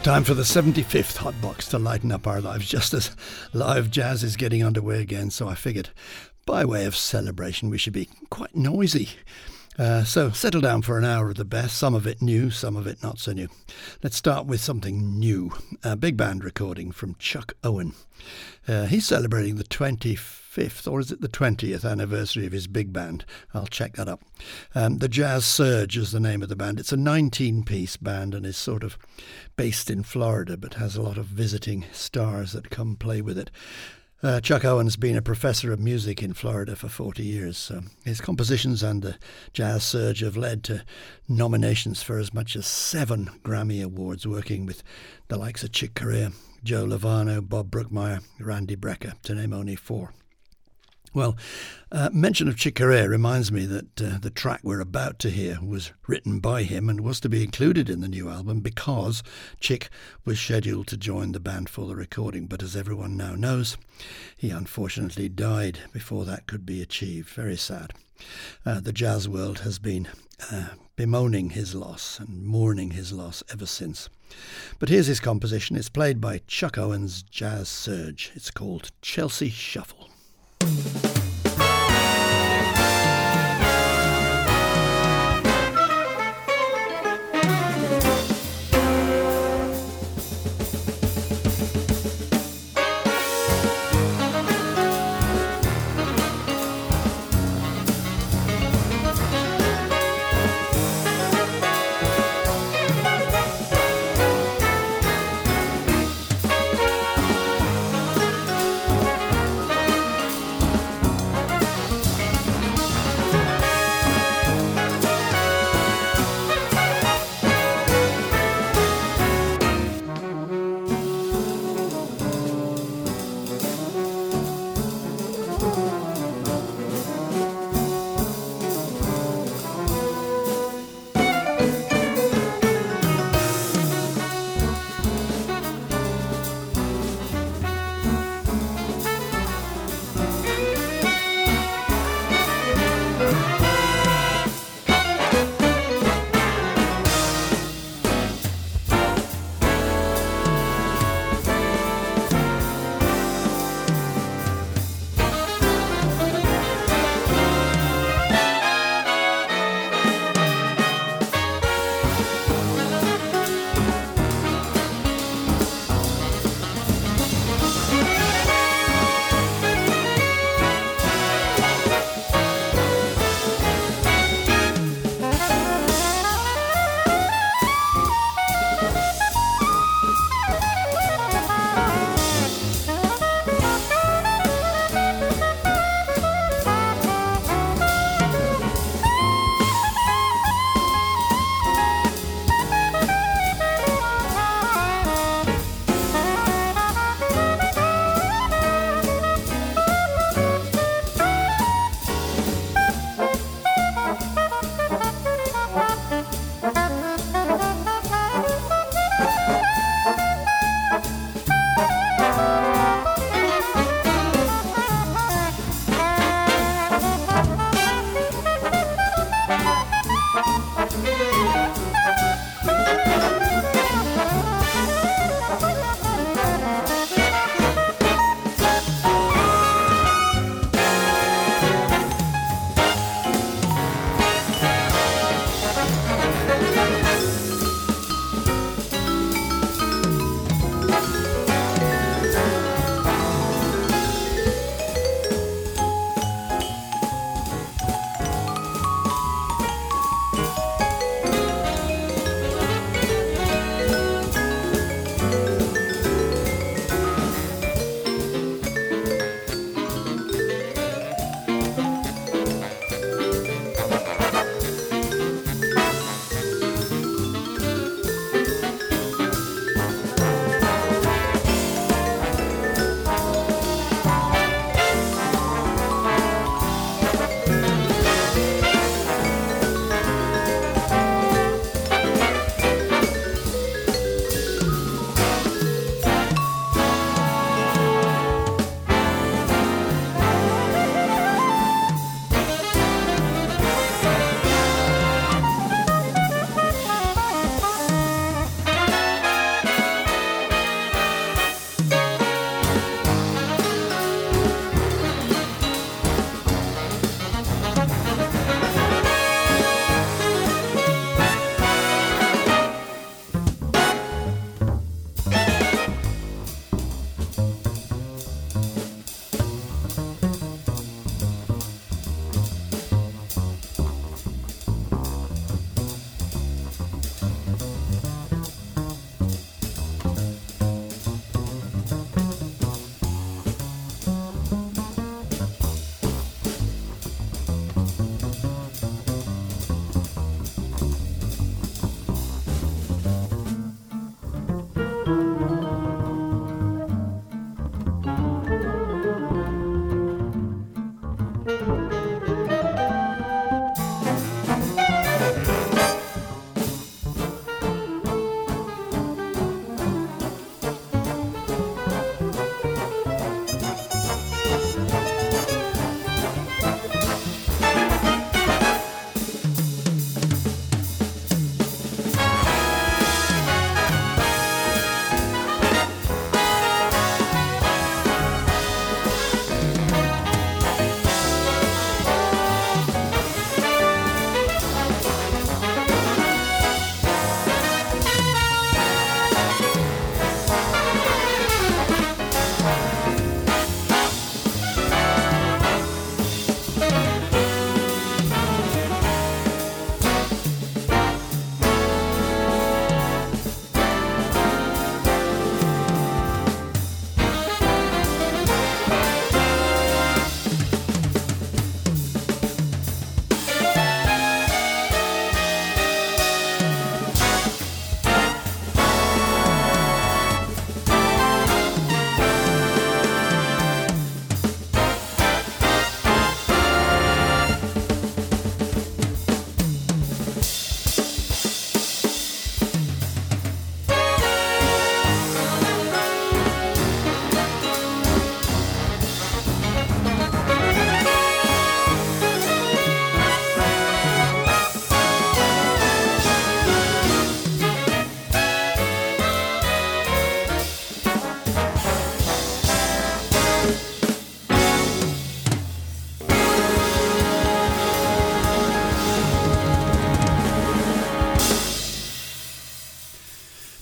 It's time for the 75th Hot Box to lighten up our lives just as live jazz is getting underway again. So I figured, by way of celebration, we should be quite noisy. Uh, so settle down for an hour of the best, some of it new, some of it not so new. Let's start with something new a big band recording from Chuck Owen. Uh, he's celebrating the 25th, or is it the 20th anniversary of his big band? I'll check that up. Um, the Jazz Surge is the name of the band. It's a 19 piece band and is sort of based in Florida, but has a lot of visiting stars that come play with it. Uh, Chuck Owen's been a professor of music in Florida for 40 years. So his compositions and the jazz surge have led to nominations for as much as seven Grammy Awards, working with the likes of Chick Corea, Joe Lovano, Bob Brookmeyer, Randy Brecker, to name only four. Well, uh, mention of Chick Corea reminds me that uh, the track we're about to hear was written by him and was to be included in the new album because Chick was scheduled to join the band for the recording. But as everyone now knows, he unfortunately died before that could be achieved. Very sad. Uh, the jazz world has been uh, bemoaning his loss and mourning his loss ever since. But here's his composition. It's played by Chuck Owens Jazz Surge. It's called Chelsea Shuffle.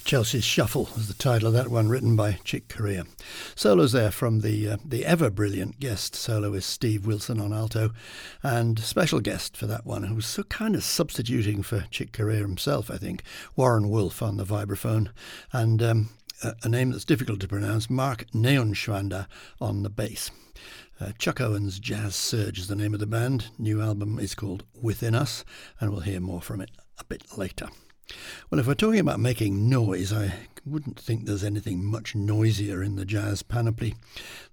Chelsea's Shuffle is the title of that one, written by Chick Corea. Solos there from the uh, the ever brilliant guest soloist Steve Wilson on alto, and special guest for that one, who was so kind of substituting for Chick Corea himself, I think, Warren Wolf on the vibraphone, and um, a, a, name that's difficult to pronounce, Mark Neuenschwander on the bass. Uh, Chuck Owen's Jazz Surge is the name of the band. New album is called Within Us, and we'll hear more from it a bit later. Well, if we're talking about making noise, I wouldn't think there's anything much noisier in the jazz panoply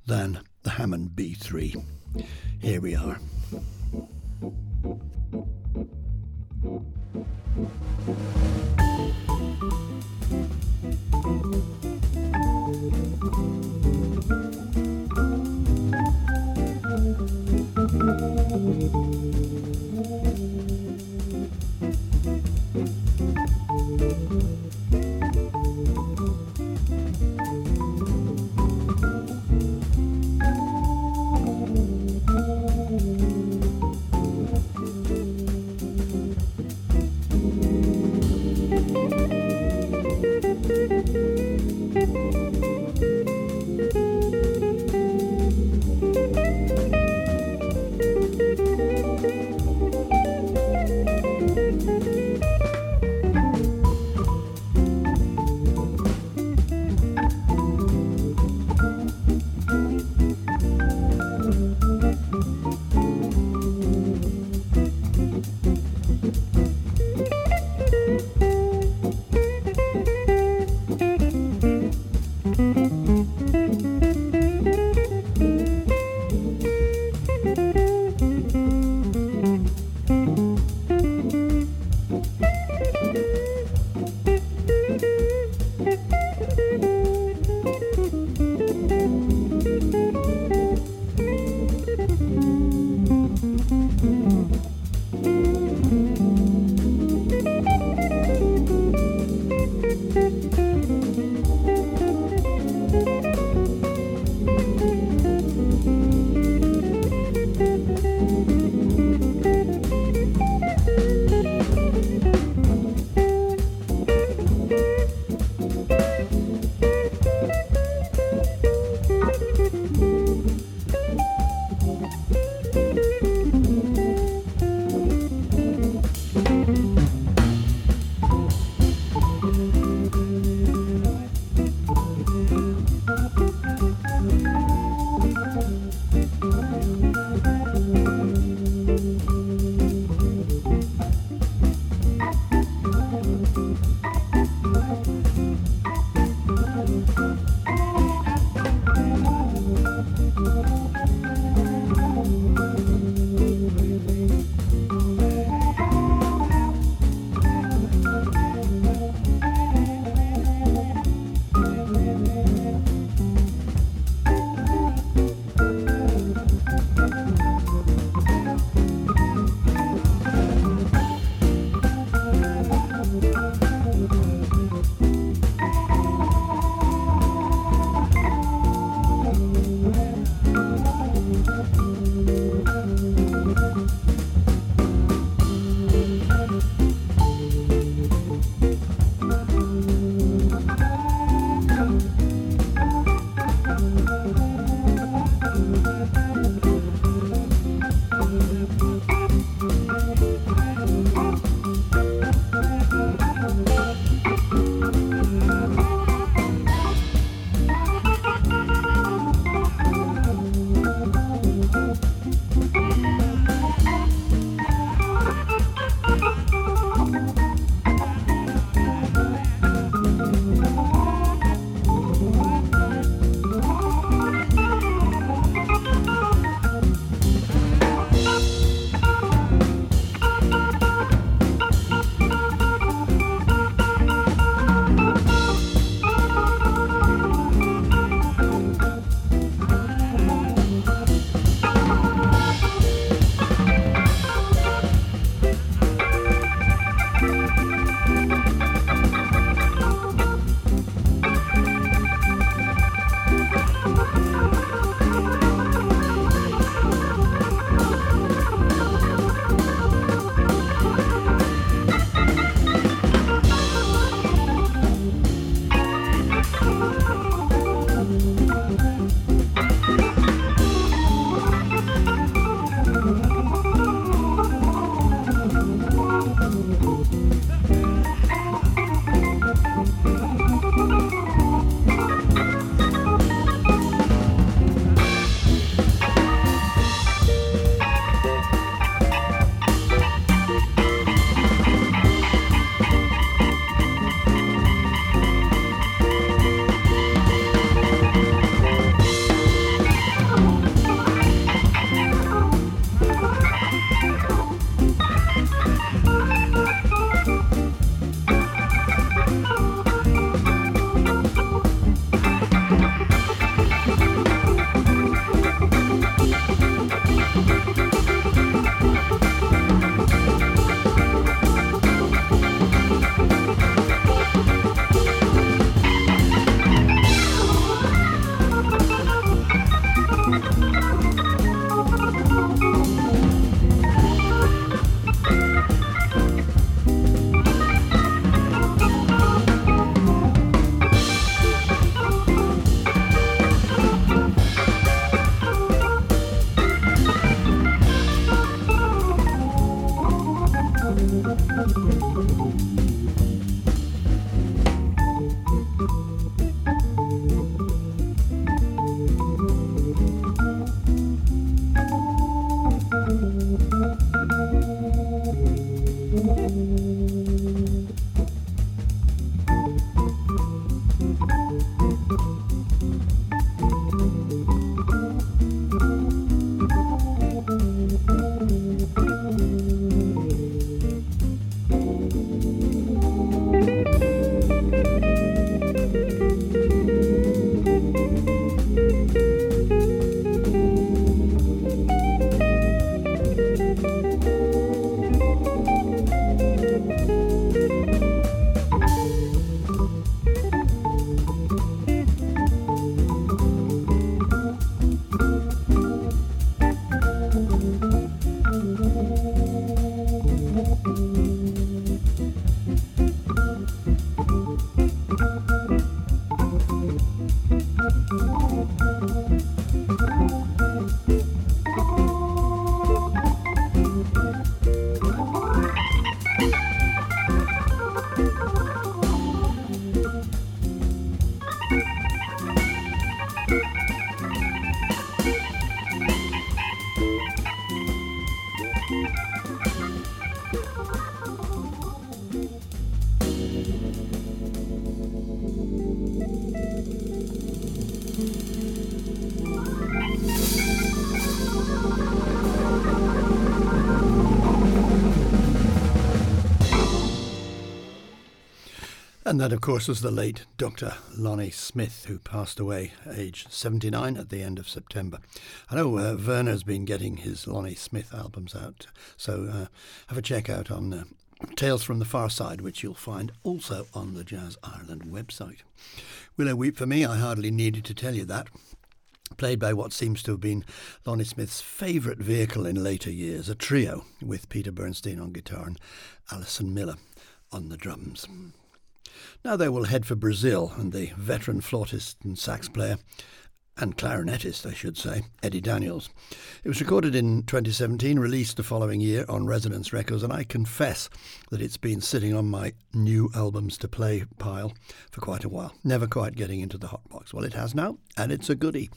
than the Hammond B3. Here we are. And that, of course, was the late Dr. Lonnie Smith, who passed away aged 79 at the end of September. I know uh, Werner's been getting his Lonnie Smith albums out, so uh, have a check out on uh, Tales from the Far Side, which you'll find also on the Jazz Ireland website. Willow Weep for me, I hardly needed to tell you that. Played by what seems to have been Lonnie Smith's favourite vehicle in later years, a trio with Peter Bernstein on guitar and Alison Miller on the drums. Now they will head for Brazil, and the veteran flautist and sax player, and clarinetist, I should say, Eddie Daniels. It was recorded in 2017, released the following year on Resonance Records, and I confess that it's been sitting on my new albums to play pile for quite a while, never quite getting into the hot box. Well, it has now, and it's a goodie.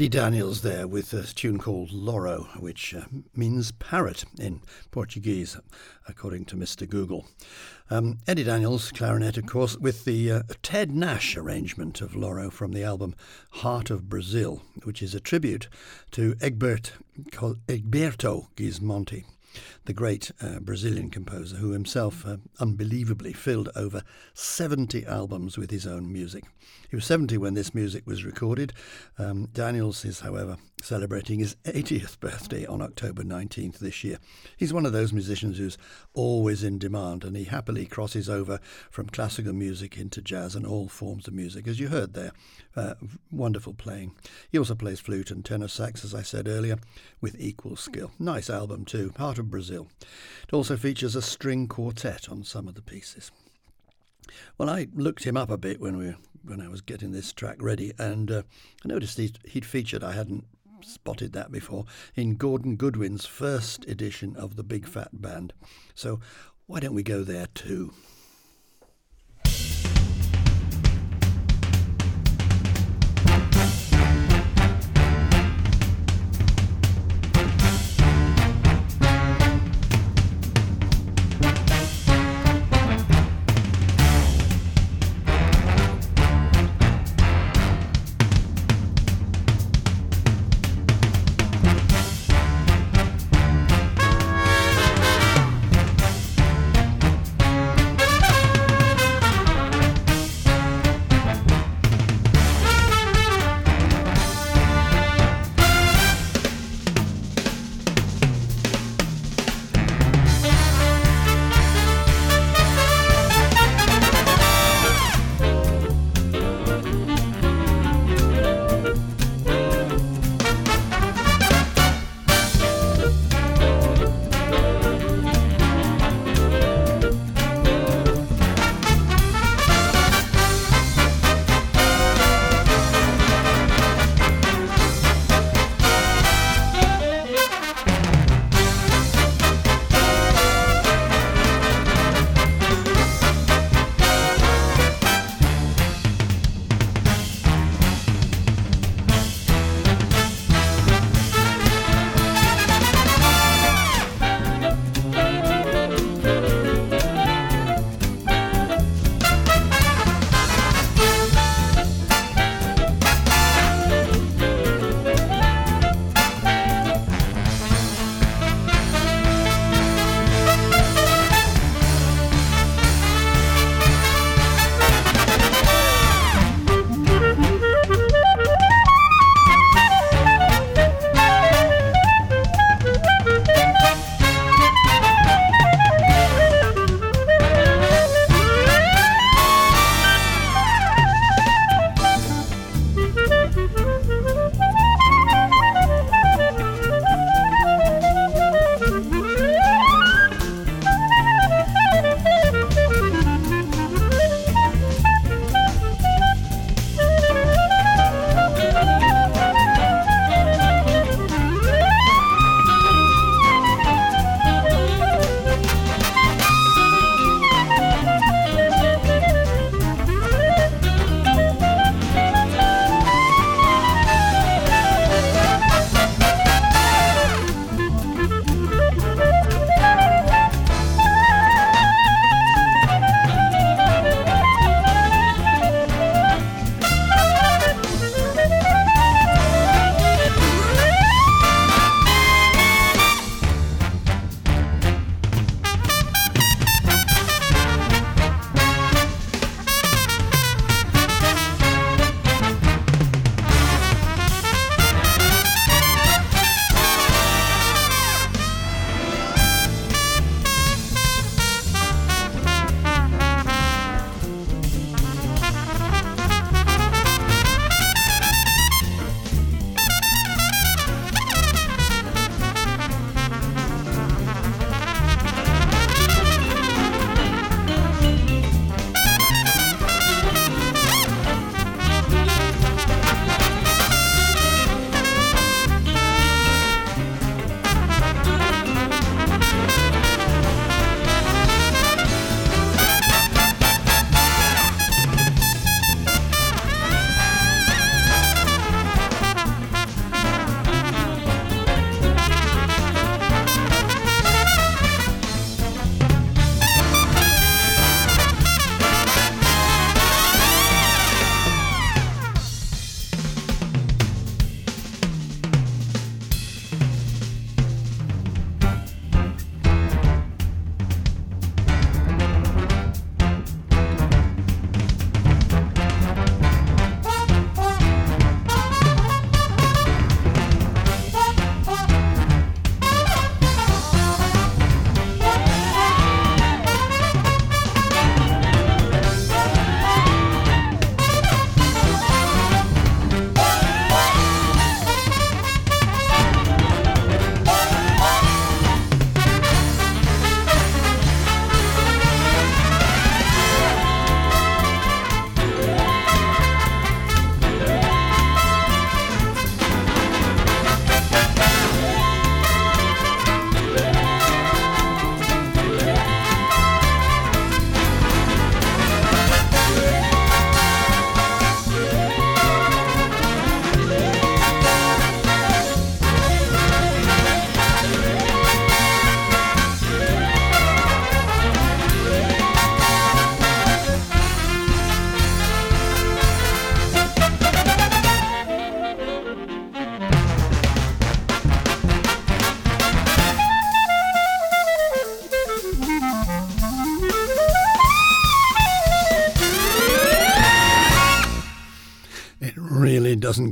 Eddie Daniels there with a tune called Loro, which uh, means parrot in Portuguese, according to Mr. Google. Um, Eddie Daniels, clarinet, of course, with the uh, Ted Nash arrangement of Loro from the album Heart of Brazil, which is a tribute to Egbert, Egberto Gismonti the great uh, Brazilian composer who himself uh, unbelievably filled over 70 albums with his own music. He was 70 when this music was recorded. Um, Daniels is, however, celebrating his 80th birthday on October 19th this year. He's one of those musicians who's always in demand and he happily crosses over from classical music into jazz and all forms of music, as you heard there. Uh, wonderful playing. He also plays flute and tenor sax, as I said earlier, with equal skill. Nice album, too, Heart of Brazil. It also features a string quartet on some of the pieces. Well, I looked him up a bit when we when I was getting this track ready, and uh, I noticed he'd, he'd featured. I hadn't spotted that before in Gordon Goodwin's first edition of the Big Phat Band. So why don't we go there too?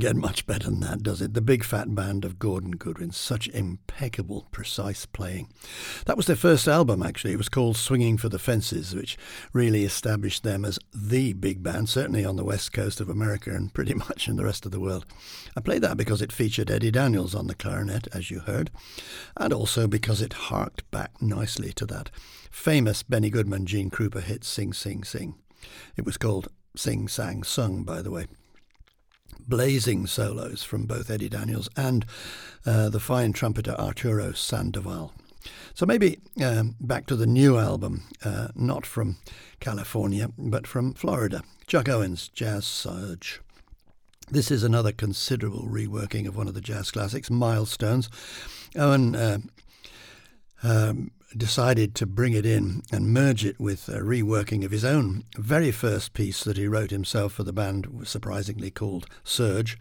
Get much better than that, does it? The Big Phat Band of Gordon Goodwin. Such impeccable, precise playing. That was their first album, actually. It was called Swinging for the Fences, which really established them as the big band, certainly on the west coast of America and pretty much in the rest of the world. I played that because it featured Eddie Daniels on the clarinet, as you heard, and also because it harked back nicely to that famous Benny Goodman Gene Krupa hit Sing Sing Sing. It was called Sing Sang Sung, by the way blazing solos from both Eddie Daniels and uh, the fine trumpeter Arturo Sandoval. So maybe um, back to the new album, uh, not from California, but from Florida. Chuck Owen's, Jazz Surge. This is another considerable reworking of one of the jazz classics, Milestones. Owen uh, um, decided to bring it in and merge it with a reworking of his own very first piece that he wrote himself for the band, surprisingly called Surge.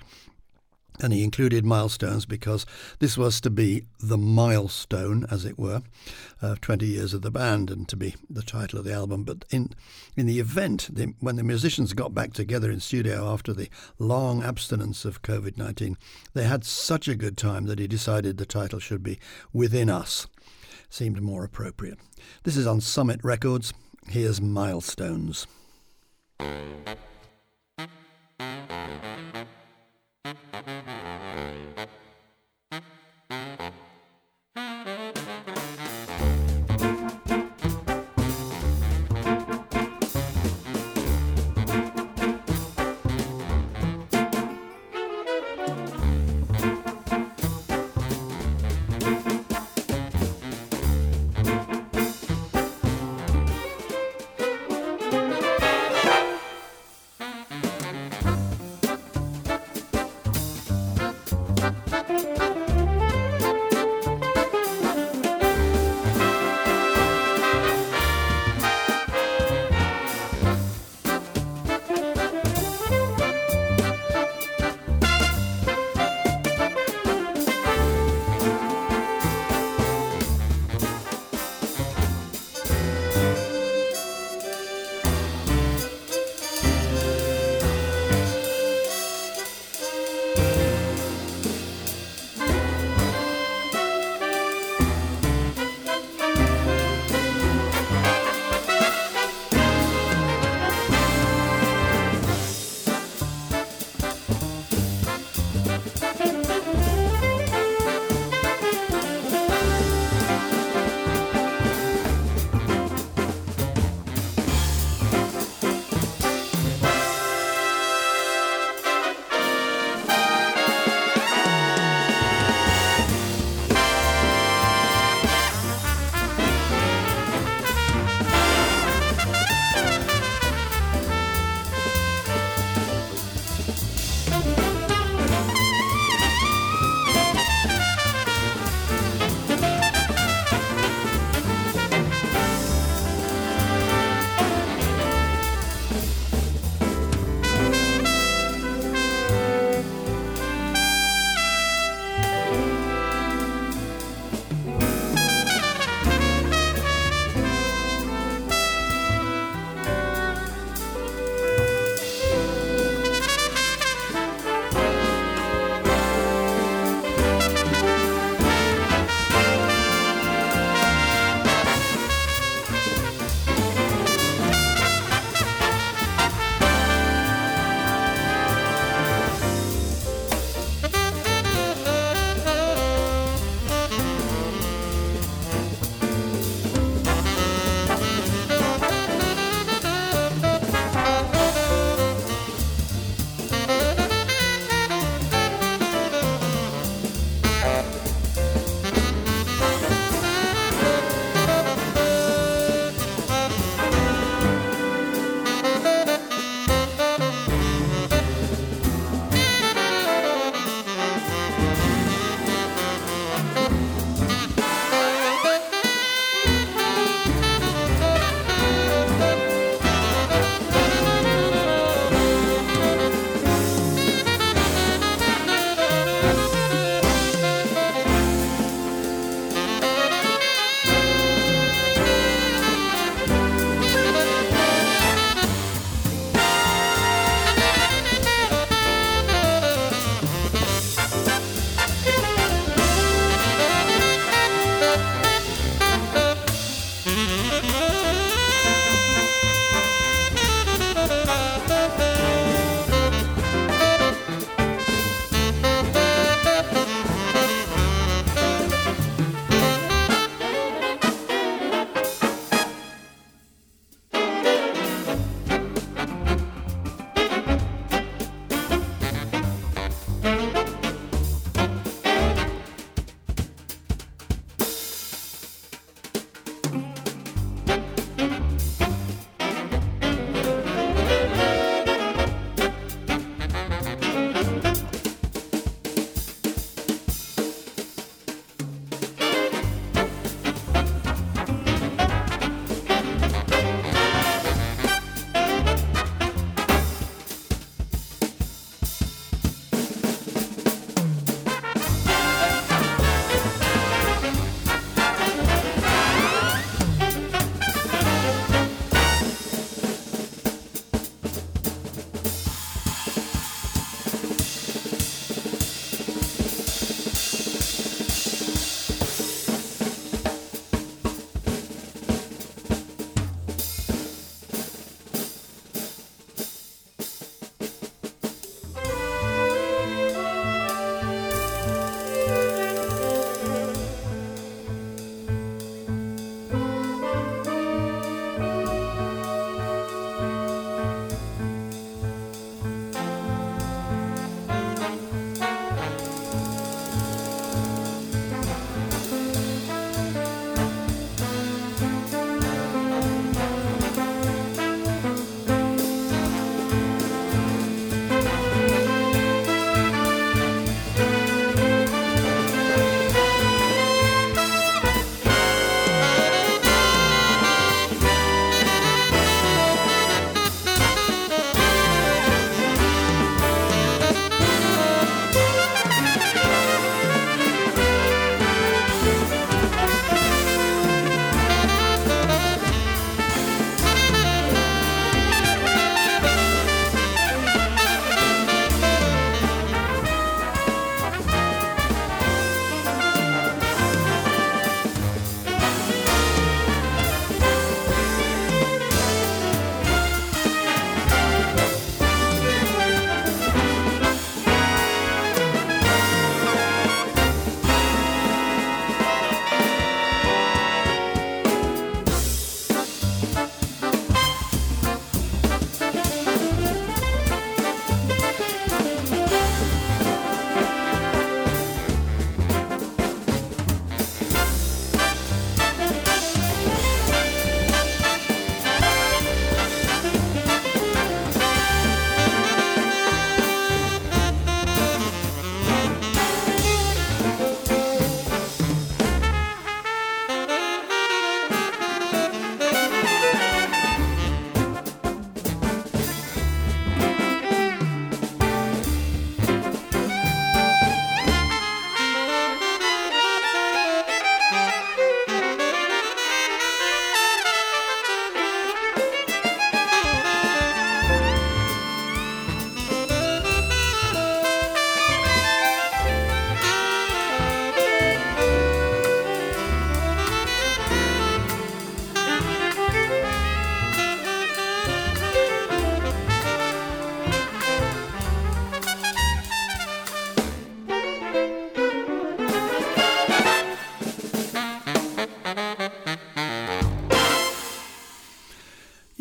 And he included milestones because this was to be the milestone, as it were, of 20 years of the band and to be the title of the album. But in, in the event, the, when the musicians got back together in studio after the long abstinence of COVID 19, they had such a good time that he decided the title should be Within Us seemed more appropriate. This is on Summit Records. Here's Milestones.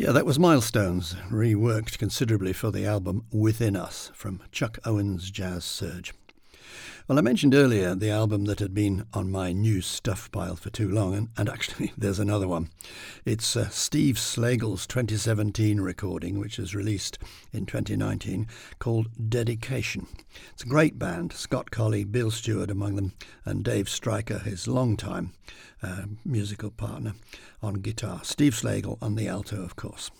Yeah, that was Milestones, reworked considerably for the album Within Us from Chuck Owen's Jazz Surge. Well, I mentioned earlier the album that had been on my new stuff pile for too long, and, and actually there's another one. It's uh, Steve Slagle's 2017 recording, which was released in 2019, called Dedication. It's a great band, Scott Colley, Bill Stewart among them, and Dave Stryker, his longtime uh, musical partner on guitar. Steve Slagle on the alto, of course.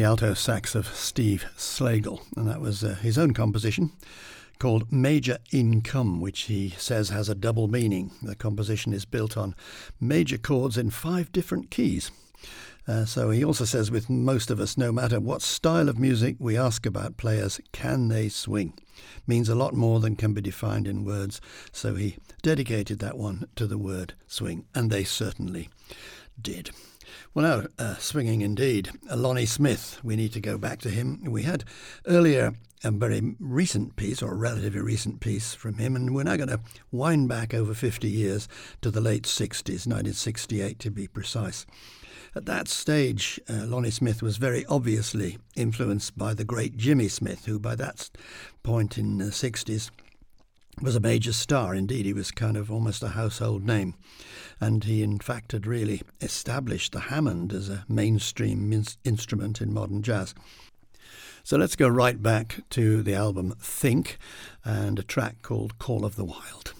The alto sax of Steve Slagle, and that was uh, his own composition called Major Income, which he says has a double meaning. The composition is built on major chords in five different keys. Uh, so he also says, with most of us, no matter what style of music we ask about players, can they swing? Means a lot more than can be defined in words. So he dedicated that one to the word swing, and they certainly did. Well, now, uh, swinging indeed. Uh, Lonnie Smith, we need to go back to him. We had earlier a very recent piece, or a relatively recent piece from him, and we're now going to wind back over 50 years to the late 60s, 1968 to be precise. At that stage, uh, Lonnie Smith was very obviously influenced by the great Jimmy Smith, who by that point in the 60s was a major star. Indeed, he was kind of almost a household name. And he, in fact, had really established the Hammond as a mainstream min- instrument in modern jazz. So let's go right back to the album Think and a track called Call of the Wild.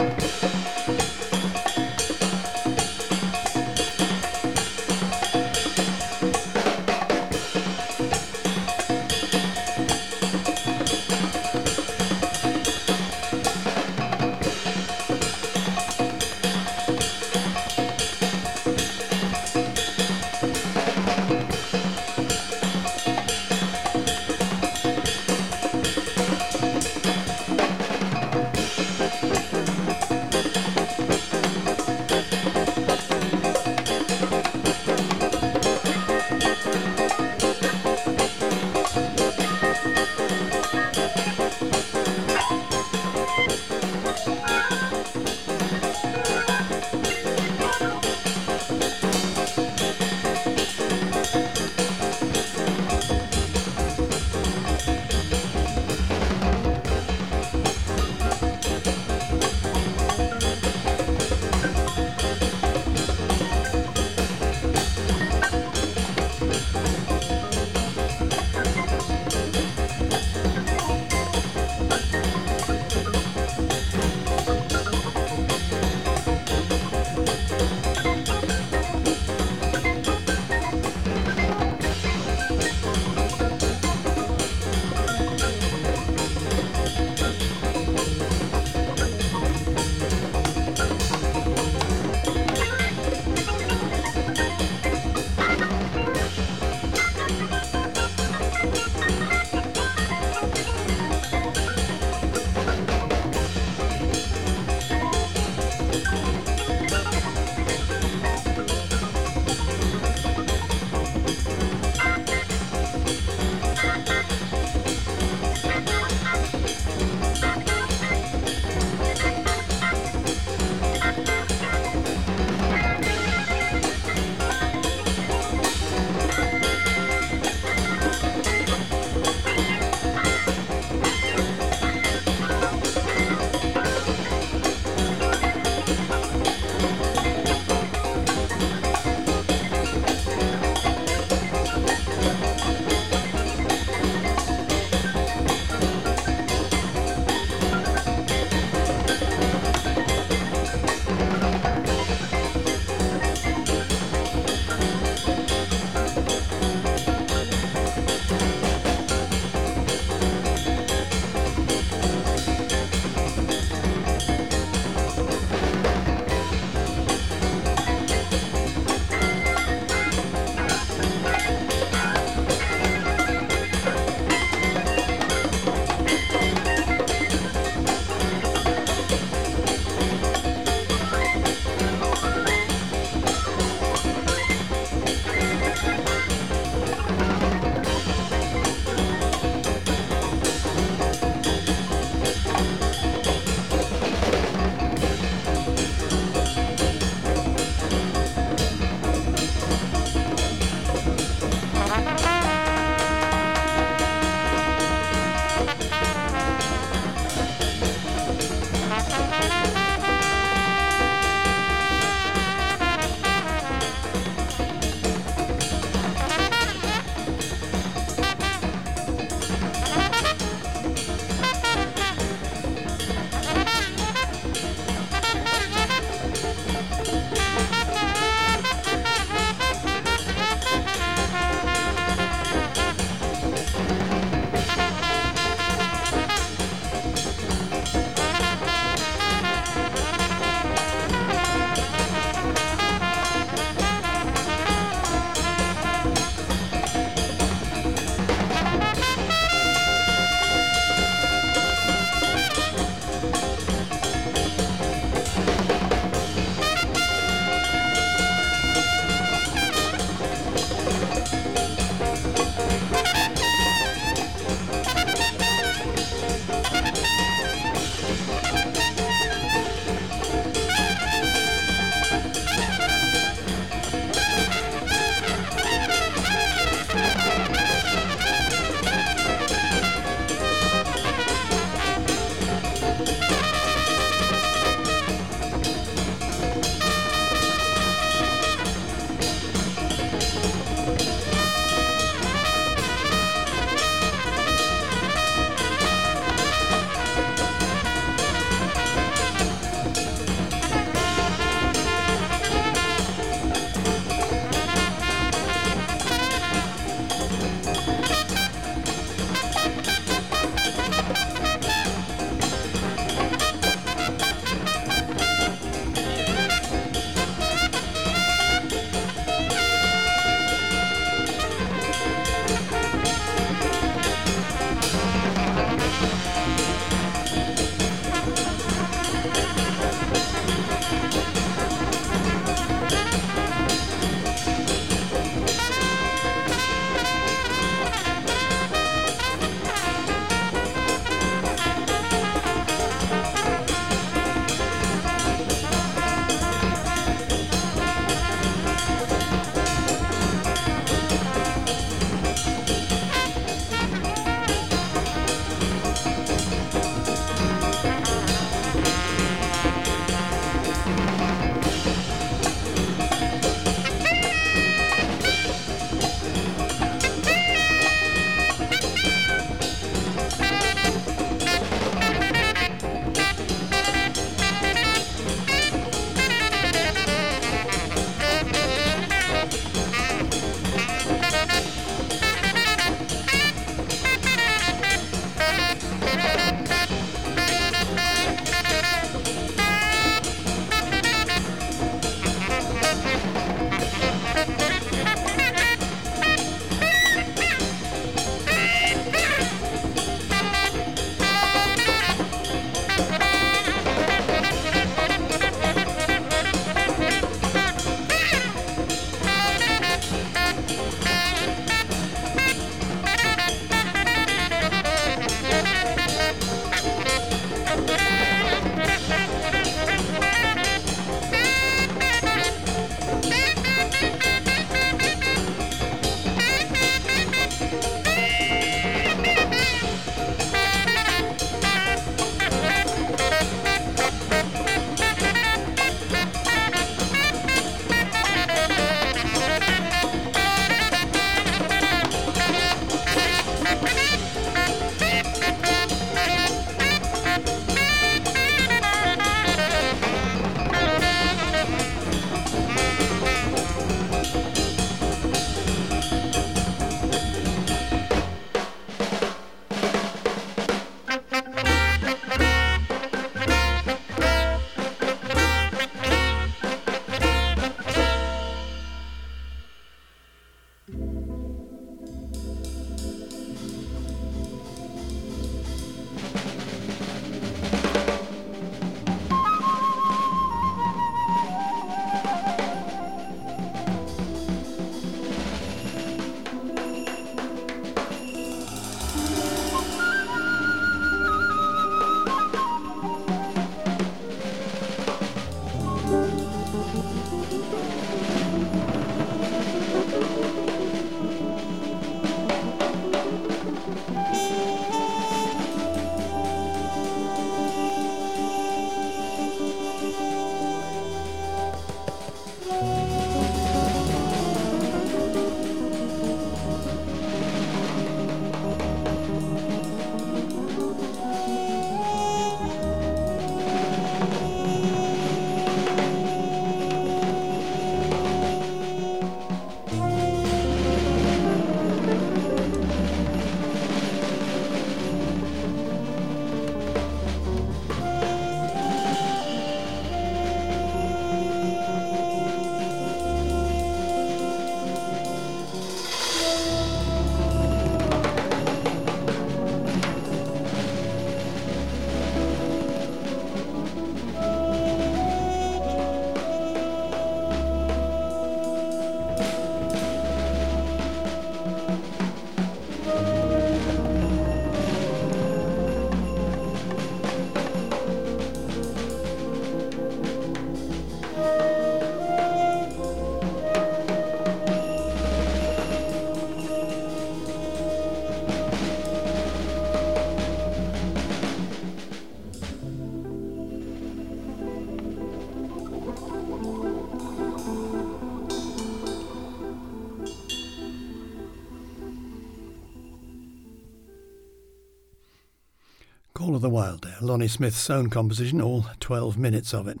Lonnie Smith's own composition, all 12 minutes of it.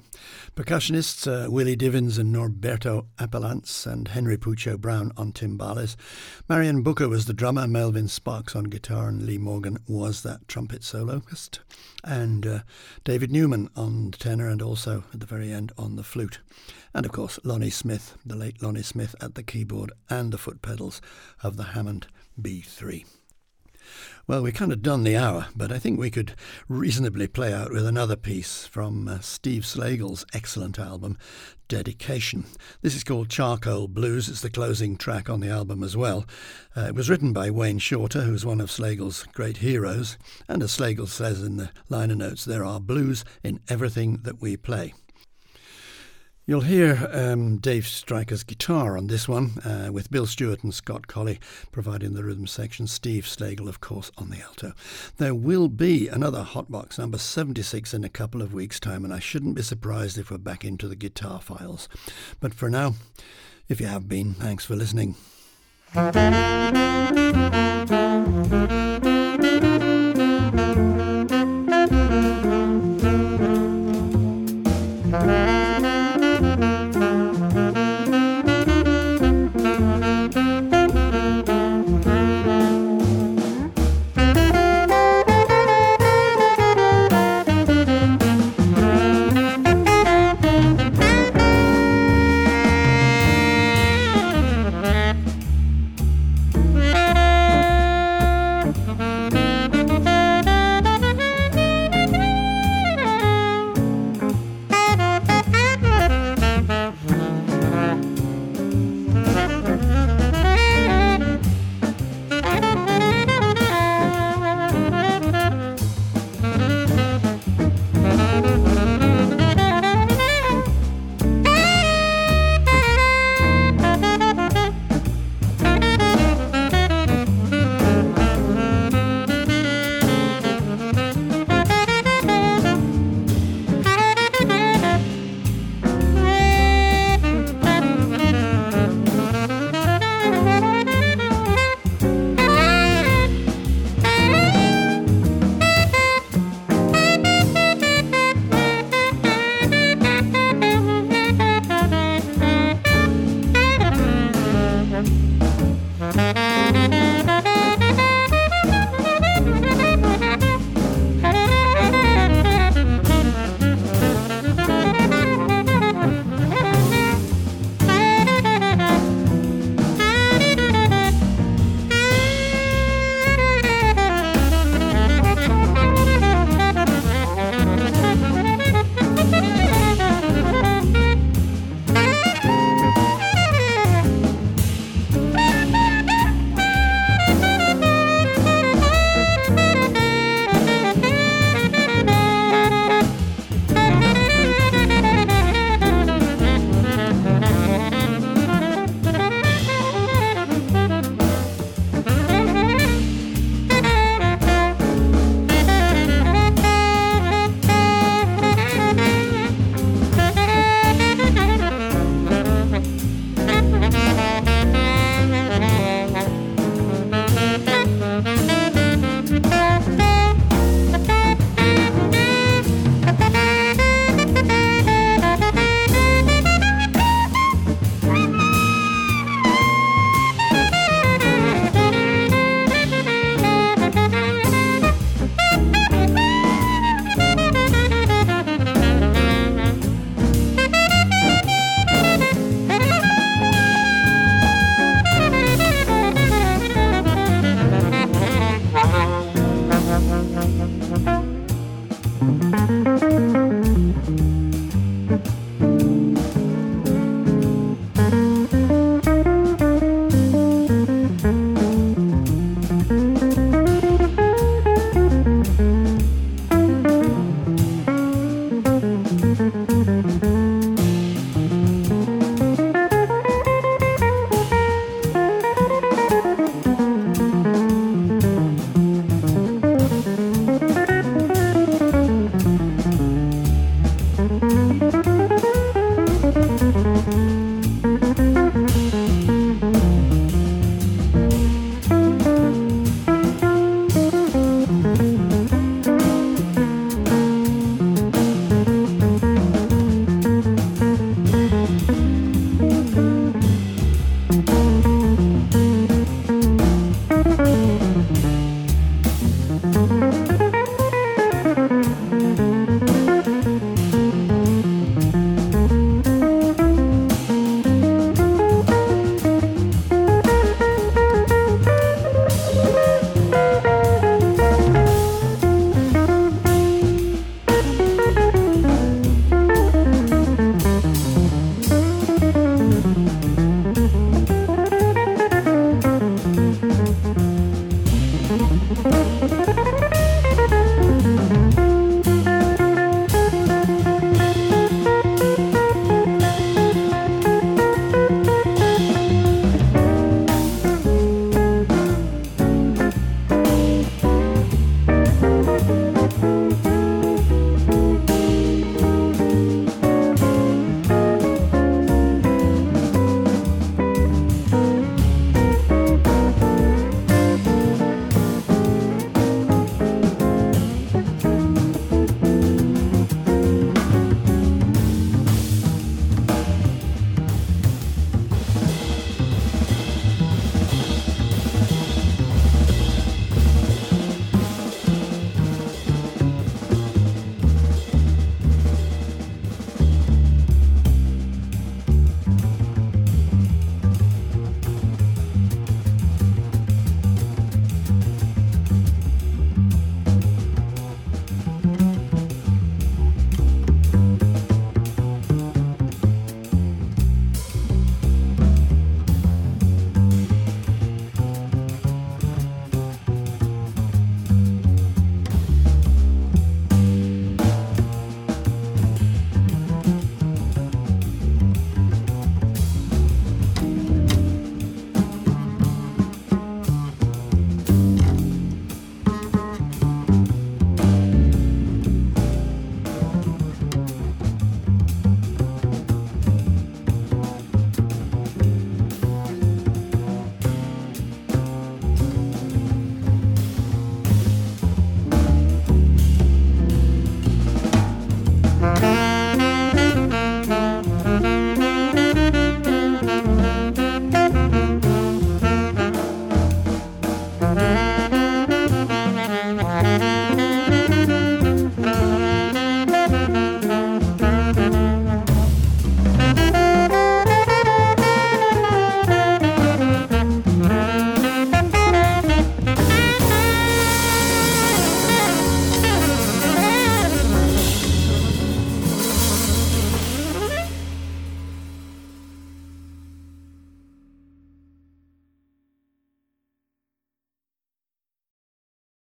Percussionists uh, Willie Bivens and Norberto Apellaniz and Henry Pucho Brown on timbales. Marion Booker was the drummer, Melvin Sparks on guitar, and Lee Morgan was that trumpet soloist. And uh, David Newman on the tenor and also at the very end on the flute. And of course, Lonnie Smith, the late Lonnie Smith at the keyboard and the foot pedals of the Hammond B3. Well, we kind of done the hour, but I think we could reasonably play out with another piece from uh, Steve Slagle's excellent album, Dedication. This is called Charcoal Blues. It's the closing track on the album as well. Uh, it was written by Wayne Shorter, who's one of Slagle's great heroes, and as Slagle says in the liner notes, there are blues in everything that we play. You'll hear um, Dave Stryker's guitar on this one, uh, with Bill Stewart and Scott Colley providing the rhythm section, Steve Slagle, of course, on the alto. There will be another Hotbox number 76 in a couple of weeks' time, and I shouldn't be surprised if we're back into the guitar files. But for now, if you have been, thanks for listening.